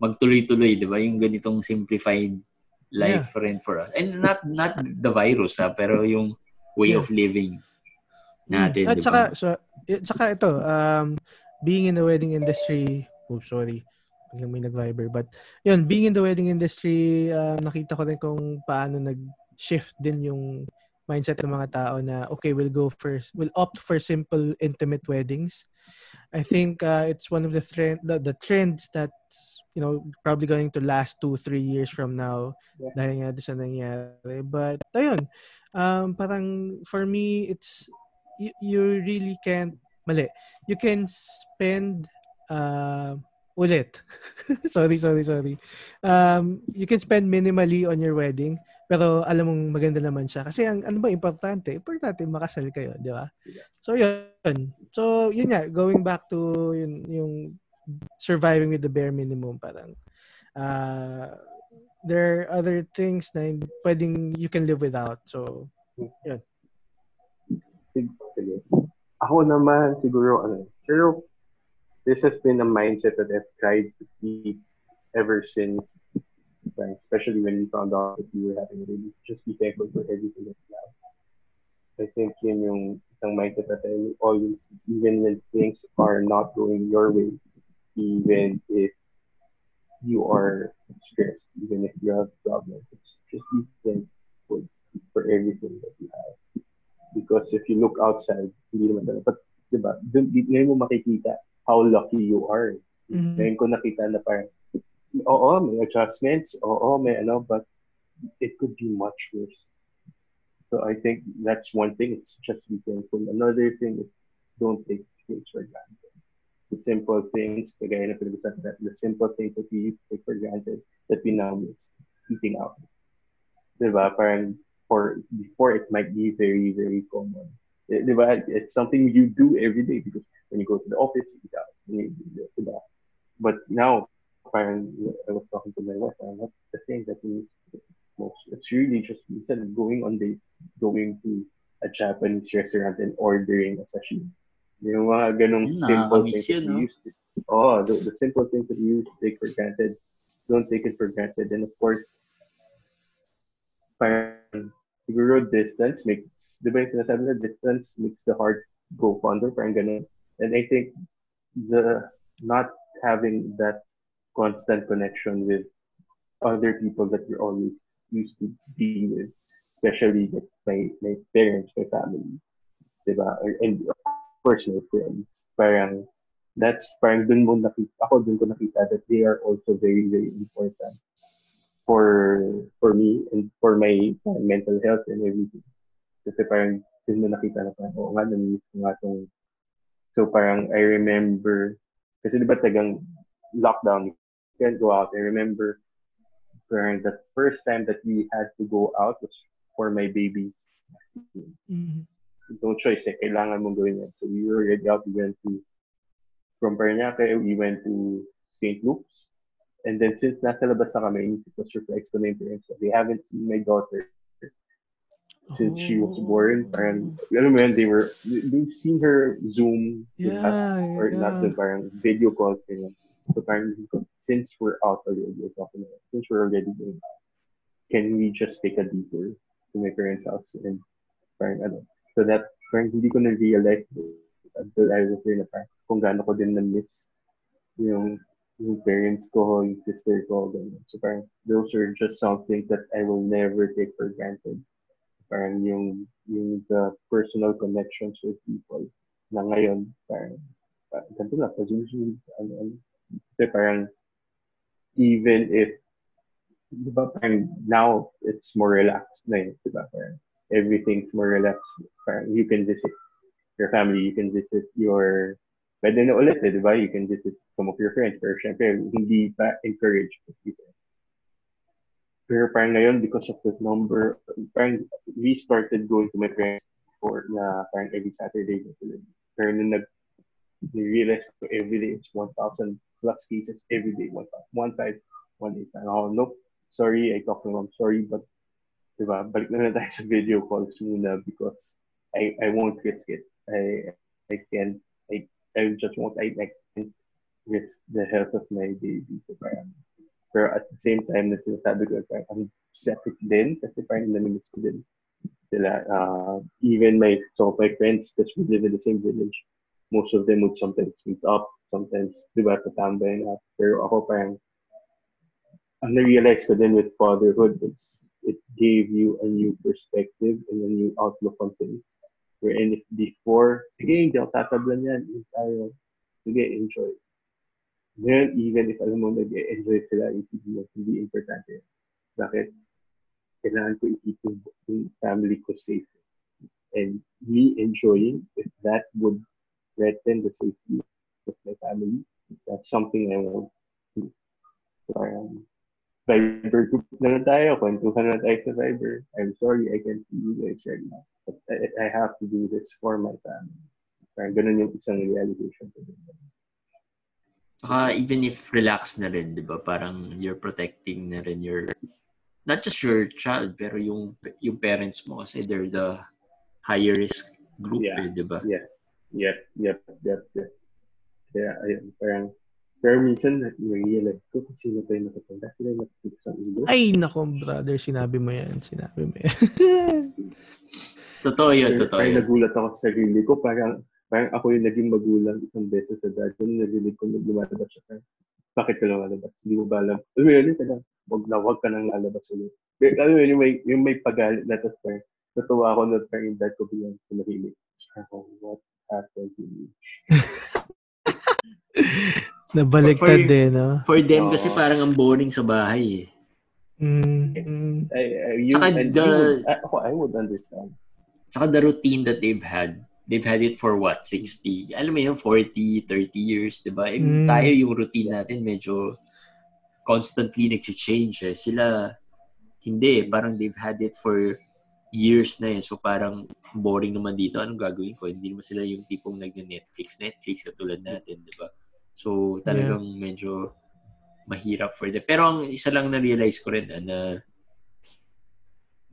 magtuloy-tuloy, di ba? Yung ganitong simplified life rin for us. And not not the virus, ha, pero yung way Yeah. of living natin, At di saka, so, saka ito, um, being in the wedding industry, oops, sorry, biglang may nag-viber, but yun, being in the wedding industry, um, nakita ko rin kung paano nag-shift din yung mindset ng mga tao na, okay, we'll go for, we'll opt for simple, intimate weddings. I think uh, it's one of the, trend, the, the trends that's, you know, probably going to last two, three years from now Yeah. dahil nga doon sa nangyari. But, ayun, um, parang for me, it's, you, you really can't, mali, you can spend, uh, ulit. <laughs> sorry, sorry, sorry. Um, you can spend minimally on your wedding, pero alam mong maganda naman siya. Kasi ang ano ba importante? Importante makasal kayo, di ba? So yun. So yun nga, going back to yun, yung surviving with the bare minimum parang uh, there are other things na pwedeng you can live without. So Sige. Ako naman, siguro, ano, pero this has been a mindset that I've tried to keep ever since, right? especially when we found out that we were having a baby. Just be thankful for everything that we have. I think yun yung isang mindset that I always, even when things are not going your way, even if you are stressed, even if you have problems, just be thankful for everything that you have. Because if you look outside, hindi naman talaga. But, di ba, ngayon mo makikita how lucky you are. Mhm. Ngayon ko nakita na parang, oo, may adjustments, oo, may ano, but it could be much worse. So I think that's one thing. It's just to be thankful. Another thing is don't take things for granted. The simple things, kagaya na pinag-usapan the simple things that we used to take for granted that we now miss. Eating out. Diba? Parang for before it might be very very common. Eh, It's something you do every day because when you go to the office, you got, diba? But now, parang, I was talking to my wife, and what's the thing that we most? It's really just instead of going on dates, going to a Japanese restaurant and ordering a sashimi. Yung mga ganong Yun, simple things that yun, you no? used to, oh, the, the simple things that you take for granted, don't take it for granted. And of course, parang siguro distance makes, di ba yung sinasabi na distance makes the heart go fonder, parang ganun. And I think the not having that constant connection with other people that you're always used to being with, especially with my, my parents, my family, diba? And of course, my friends. Parang, that's, parang dun mo nakita, ako dun ko nakita that they are also very, very important for, for me and for my mental health and everything. Kasi parang, dun mo nakita na parang, oo nga, namimiss ko nga tong So parang I remember, kasi di ba tagang lockdown, you can't go out. I remember parang the first time that we had to go out was for my baby's. Mhm. No choice eh, kailangan mong gawin yan. So we were already out, we went to, from Paranaque, we went to St. Luke's. And then since nasa labas na kami, it was surprise ko na yung parents ko. They haven't seen my daughter since she was oh. born. Parang, alam mo yun, they were, they've seen her Zoom Yeah, or not the yeah. parang video calls ganyan. So parang since we're out already, we're talking about, since we're already going out, can we just take a detour to my parents' house and parang ano. So that parang hindi ko na-realize until I was there na parang kung gaano ko din na-miss yung yung parents ko, yung sister ko, ganyan. So parang those are just some things that I will never take for granted. Parang yung, yung the personal connections with people na ngayon, parang, parang ganito na, pag usually, ano, kasi parang, even if, di ba, parang now, it's more relaxed na yun, di ba, parang, everything's more relaxed, parang, you can visit your family, you can visit your, pwede na ulit, eh, di ba, you can visit some of your friends, pero syempre, hindi pa encouraged with people. Pero parang ngayon, because of the number, parang we started going to my friends for na parang every Saturday. Pero nung nag realize ko every day it's 1,000 plus cases every day. one 1,500, 1,800. And oh, nope, sorry, I talked to mom, sorry, but diba, balik na lang tayo sa video calls muna because I I won't risk it. I I can't, I, I just won't, I, I can't risk the health of my baby. So parang, pero at the same time na sinasabi ko, parang ang separate din kasi parang namimiss ko din sila. Uh, even my, so my friends, because we live in the same village, most of them would sometimes meet up, sometimes, di ba, tatambay na. Pero ako parang, ang na-realize ko din with fatherhood is it gave you a new perspective and a new outlook on things. Wherein if before, sige, hindi ako tatablan yan, hindi tayo, sige, enjoy. Ngayon, even if alam mo nag-enjoy sila, isipin mo, hindi importante. Bakit? Kailangan ko i-keep yung family ko safe. And me enjoying, if that would threaten the safety of my family, that's something I want to. So, um, Viber group na lang tayo, kwentuhan na tayo sa Viber. I'm sorry, I can't see you guys right now. But I, I have to do this for my family. Parang ganun yung isang realization ko. Saka even if relax na rin, di ba? Parang you're protecting na rin your, not just your child, pero yung yung parents mo kasi they're the higher risk group, Yeah. eh, di ba? Yeah. Yep, yep, yep, yep. Kaya, ayun, parang, pero minsan, na-realize ko kung sino yung nakatanda. Sila yung nakatanda sa ulo. Ay, nako, brother, sinabi mo yan. Sinabi mo yan. <laughs> Totoo yun, Parang- totoo parang yun. nagulat ako sa sarili ko. Parang, parang ako yung naging magulang isang beses sa dad. Nung narinig ko nung lumalabas siya. Parang, bakit ka lumalabas? Hindi mo ba alam? Alam mo yun, talaga. Huwag na, huwag ka nang lalabas ulit. Pero, alam mo yun, yung may, yung may pagalit na tapos parang, natuwa ako na parang yung dad ko biglang tumahimik. Parang, what happened to me? <laughs> Nabaliktad din, no? For them, kasi Oo. parang ang boring sa bahay eh. Mm. I, I, you, Saka and the- you would, I, I would understand. Saka the routine that they've had, they've had it for what, 60? Alam mo yun, 40, 30 years, di ba? Eh, Mm. Tayo yung routine natin medyo constantly nag-change eh. Sila, hindi. Parang they've had it for years na eh. So parang boring naman dito. Anong gagawin ko? Hindi naman sila yung tipong nag-Netflix. Netflix katulad natin, di ba? So talagang yeah. medyo mahirap for them. Pero ang isa lang na-realize ko rin ah, na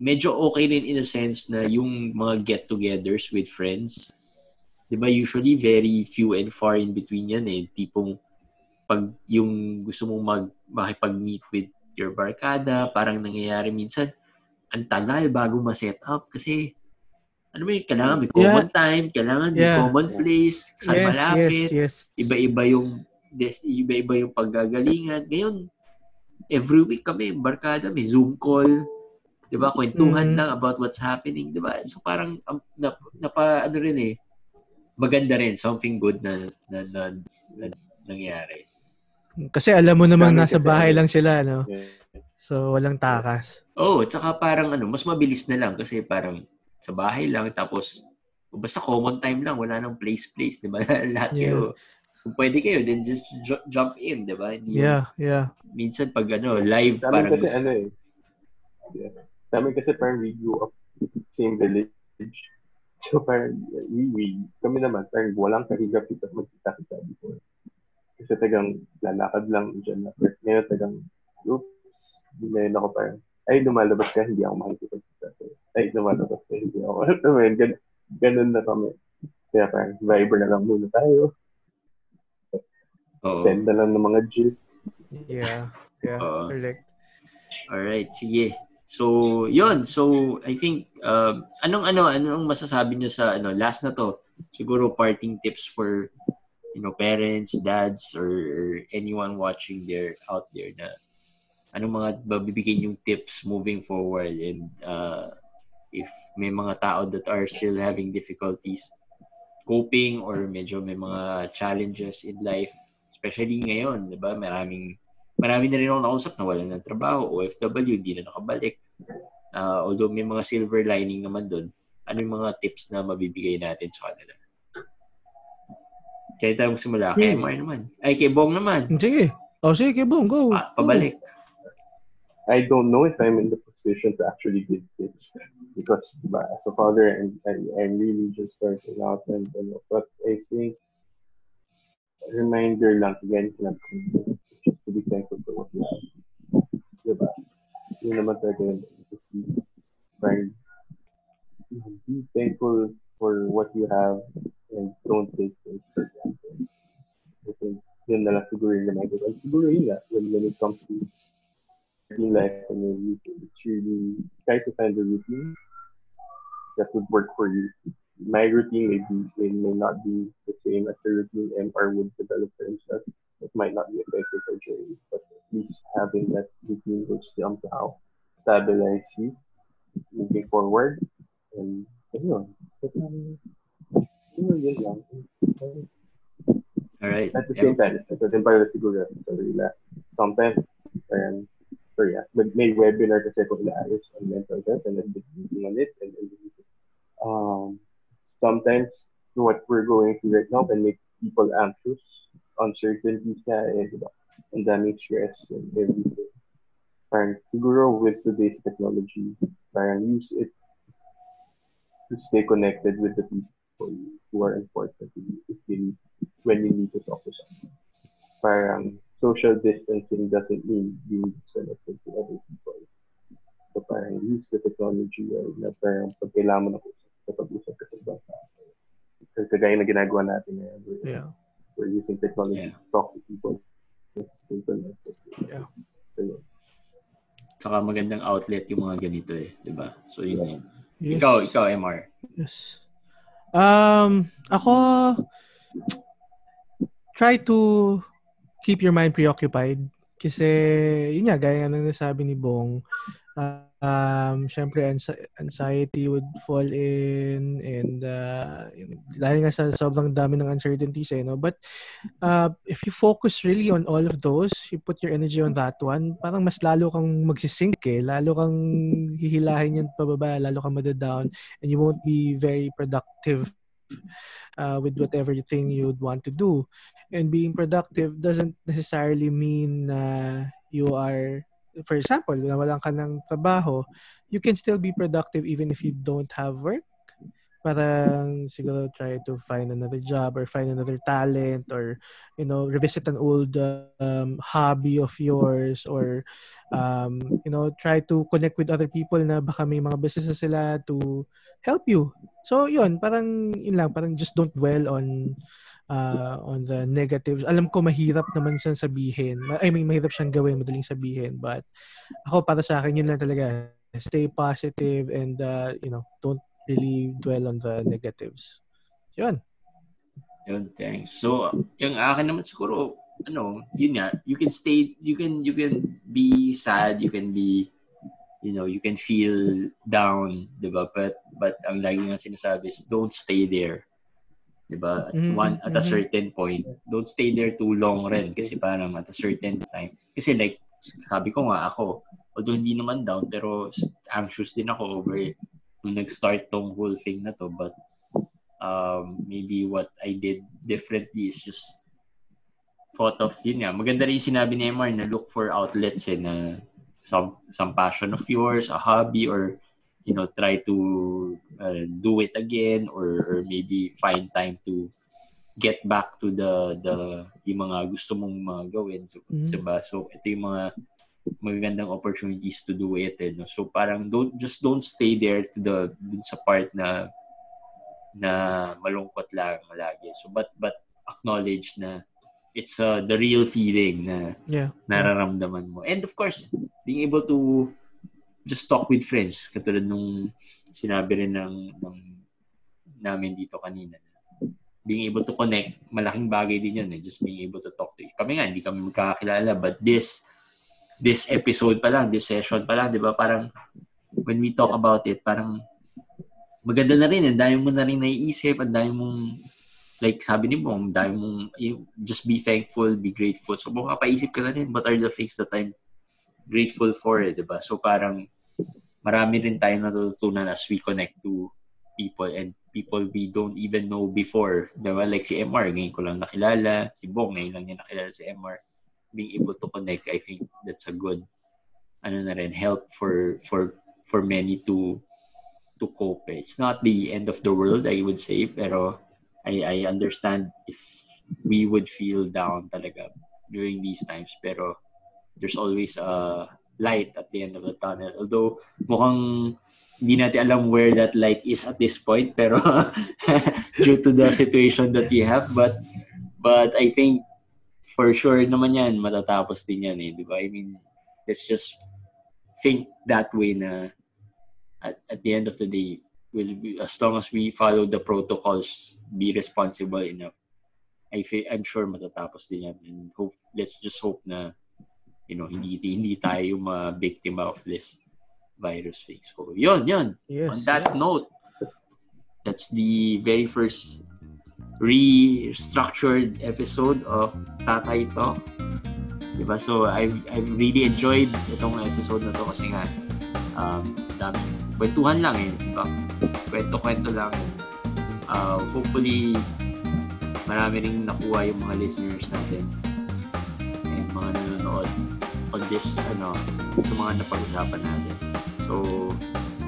medyo okay rin in a sense na yung mga get-togethers with friends, di ba usually very few and far in between yan eh. Tipong pag yung gusto mong mag makipag-meet with your barkada, parang nangyayari minsan, ang tagal bago ma-set up kasi ano mo yun, kailangan may common yeah. time, kailangan yeah. may common place, saan yes, malapit, yes, yes. iba-iba yung iba-iba yung paggagalingan. Ngayon, every week kami, barkada, may Zoom call, 'di ba? Kwentuhan mm-hmm. lang about what's happening, 'di ba? So parang um, na, napa ano rin eh maganda rin something good na na, na, na nangyari. Kasi alam mo naman nasa bahay lang sila, no? So walang takas. Oh, at saka parang ano, mas mabilis na lang kasi parang sa bahay lang tapos basta common time lang, wala nang place place, 'di ba? <laughs> Lahat yeah. kayo kung pwede kayo, then just j- jump in, di ba? Hindi yeah, yeah. Minsan pag ano, live, Sabi parang... kasi ano eh. Yeah. Sa amin kasi parang we grew up same village. So parang we, we kami naman parang walang kahigap kita magkita-kita before. Kasi tagang lalakad lang dyan na. Ngayon tagang, oops, ngayon ako parang, ay, lumalabas ka, hindi ako makikipagkita. So, ay, lumalabas ka, hindi ako. I mean, gan- ganun na kami. Kaya parang, Viber na lang muna tayo. Oo. Send na lang ng mga gifs. Yeah. Yeah. Uh, correct. Alright. Sige. So, yun. So, I think, uh, anong, ano, anong masasabi niyo sa, ano, last na to? Siguro parting tips for, you know, parents, dads, or, or anyone watching there, out there na, anong mga babibigyan yung tips moving forward and uh, if may mga tao that are still having difficulties coping or medyo may mga challenges in life especially ngayon, 'di ba? Maraming marami na rin ako nakausap na wala ng trabaho, OFW, hindi na nakabalik. Uh, although may mga silver lining naman doon, ano yung mga tips na mabibigay natin sa kanila? Kaya tayo magsimula. Kay hmm. Mar naman. Ay, kay Bong naman. Sige. O, oh, sige, kay Bong. Go. Pa- pabalik. I don't know if I'm in the position to actually give tips because diba, as a father, I'm, I'm really just starting out and, and but I think reminder lang again just to be thankful for what you have. Diba? Yun naman talaga yun. Parang be thankful for what you have and don't take things for granted. I think yun na lang siguro yung reminder. And siguro yun nga, when, when it comes to working life and your routine, it's really try to find a routine that would work for you my routine may be may, may not be the same as the routine MR would develop for himself. It might not be effective for Jerry, but at least having that routine will somehow stabilize you moving forward. And yun, yun, lang. All right. At the same time, ito din para siguro sa relax. Sometimes, and so yeah, but may webinar kasi ko ilaayos on mental health and I've been working on it and, and um, sometimes what we're going through right now can make people anxious, uncertainties na, eh, diba? Stress and everything. Parang siguro with today's technology, parang use it to stay connected with the people who are important to you you, when you need to talk to someone. Parang social distancing doesn't mean being disconnected to other people. So parang use the technology well, na parang pag kailangan mo na kapag-usap ka sa ibang tao. Kagaya na ginagawa natin ngayon. Yeah. We're using technology yeah. to talk to people. Yeah. So, Saka magandang outlet yung mga ganito eh, 'di ba? So yun yeah. yun. Yes. Ikaw, ikaw MR. Yes. Um, ako try to keep your mind preoccupied kasi yun nga gaya nga ng nasabi ni Bong um, syempre anxiety would fall in and uh, dahil nga sa sobrang dami ng uncertainties eh, no? But uh, if you focus really on all of those, you put your energy on that one, parang mas lalo kang magsisink eh. Lalo kang hihilahin yan pababa, lalo kang madadown and you won't be very productive uh, with whatever thing you'd want to do. And being productive doesn't necessarily mean uh, you are for example, nawalan ka ng trabaho, you can still be productive even if you don't have work. Parang siguro try to find another job or find another talent or, you know, revisit an old um, hobby of yours or, um, you know, try to connect with other people na baka may mga businesses sila to help you. So, yun, parang, yun lang, parang just don't dwell on uh, on the negatives. Alam ko mahirap naman siyang sabihin. I mean, mahirap siyang gawin, madaling sabihin. But ako para sa akin, yun lang talaga. Stay positive and, uh, you know, don't really dwell on the negatives. Yun. Yun, thanks. So, yung akin naman siguro, ano, yun nga, you can stay, you can, you can be sad, you can be, you know, you can feel down, di? But, but ang lagi nga sinasabi is, don't stay there. 'Di ba? At mm-hmm. one at a mm-hmm. certain point, don't stay there too long rin kasi parang at a certain time. Kasi like sabi ko nga ako, although hindi naman down pero anxious din ako over nung nag-start tong whole thing na to but um, maybe what I did differently is just thought of yun nga. Maganda rin sinabi ni Emar na look for outlets eh, na some, some passion of yours, a hobby or you know try to uh, do it again or or maybe find time to get back to the the yung mga gusto mong mga gawin so mm-hmm. diba so ito yung mga magagandang opportunities to do it eh, no? so parang don't just don't stay there to the dun sa part na na malungkot lang lagi so but but acknowledge na it's uh, the real feeling na yeah. nararamdaman mo and of course being able to just talk with friends. Katulad nung sinabi rin ng, ng namin dito kanina. Being able to connect, malaking bagay din yun eh. Just being able to talk to you. Kami nga, hindi kami magkakakilala. But this, this episode pa lang, this session pa lang, di ba? Parang, when we talk about it, parang maganda na rin. Ang dami mo na rin naiisip. Ang dami mong, like sabi ni Bong, dami mong, you, just be thankful, be grateful. So, kung kapaisip ka na rin, what are the things that I'm grateful for eh, di ba? So parang marami rin tayong natutunan as we connect to people and people we don't even know before. Di ba? Like si MR, ngayon ko lang nakilala. Si Bong, ngayon lang niya nakilala si MR. Being able to connect, I think that's a good ano na rin, help for for for many to to cope. It's not the end of the world, I would say, pero I, I understand if we would feel down talaga during these times. Pero there's always a light at the end of the tunnel. Although mukhang hindi natin alam where that light is at this point pero <laughs> due to the situation that you have but but I think for sure naman yan matatapos din yan eh, di ba? I mean, let's just think that way na at, at the end of the day will be, as long as we follow the protocols, be responsible enough. I feel, I'm sure matatapos din yan and hope let's just hope na you know, hindi hindi tayo ma-biktima of this virus thing. So, yun, yun. Yes, On that yes. note, that's the very first restructured episode of Tatay Talk. Diba? So, I, I really enjoyed itong episode na to kasi nga, um, dami, kwentuhan lang eh. Diba? Kwento-kwento lang. Uh, hopefully, marami rin nakuha yung mga listeners natin mga nanonood on this ano sa mga napag-usapan natin. So,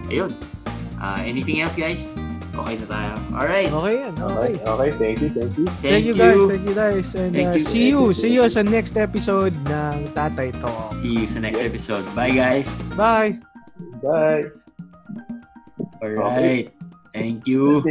ayun. Uh, anything else, guys? Okay na tayo. All right. Okay yan. Okay. Okay, thank you, thank you. Thank, thank you, guys. Thank you, guys. And thank uh, you. see you. See you sa next episode ng Tatay Talk. See you sa next yeah. episode. Bye, guys. Bye. Bye. All right. Okay. Thank you.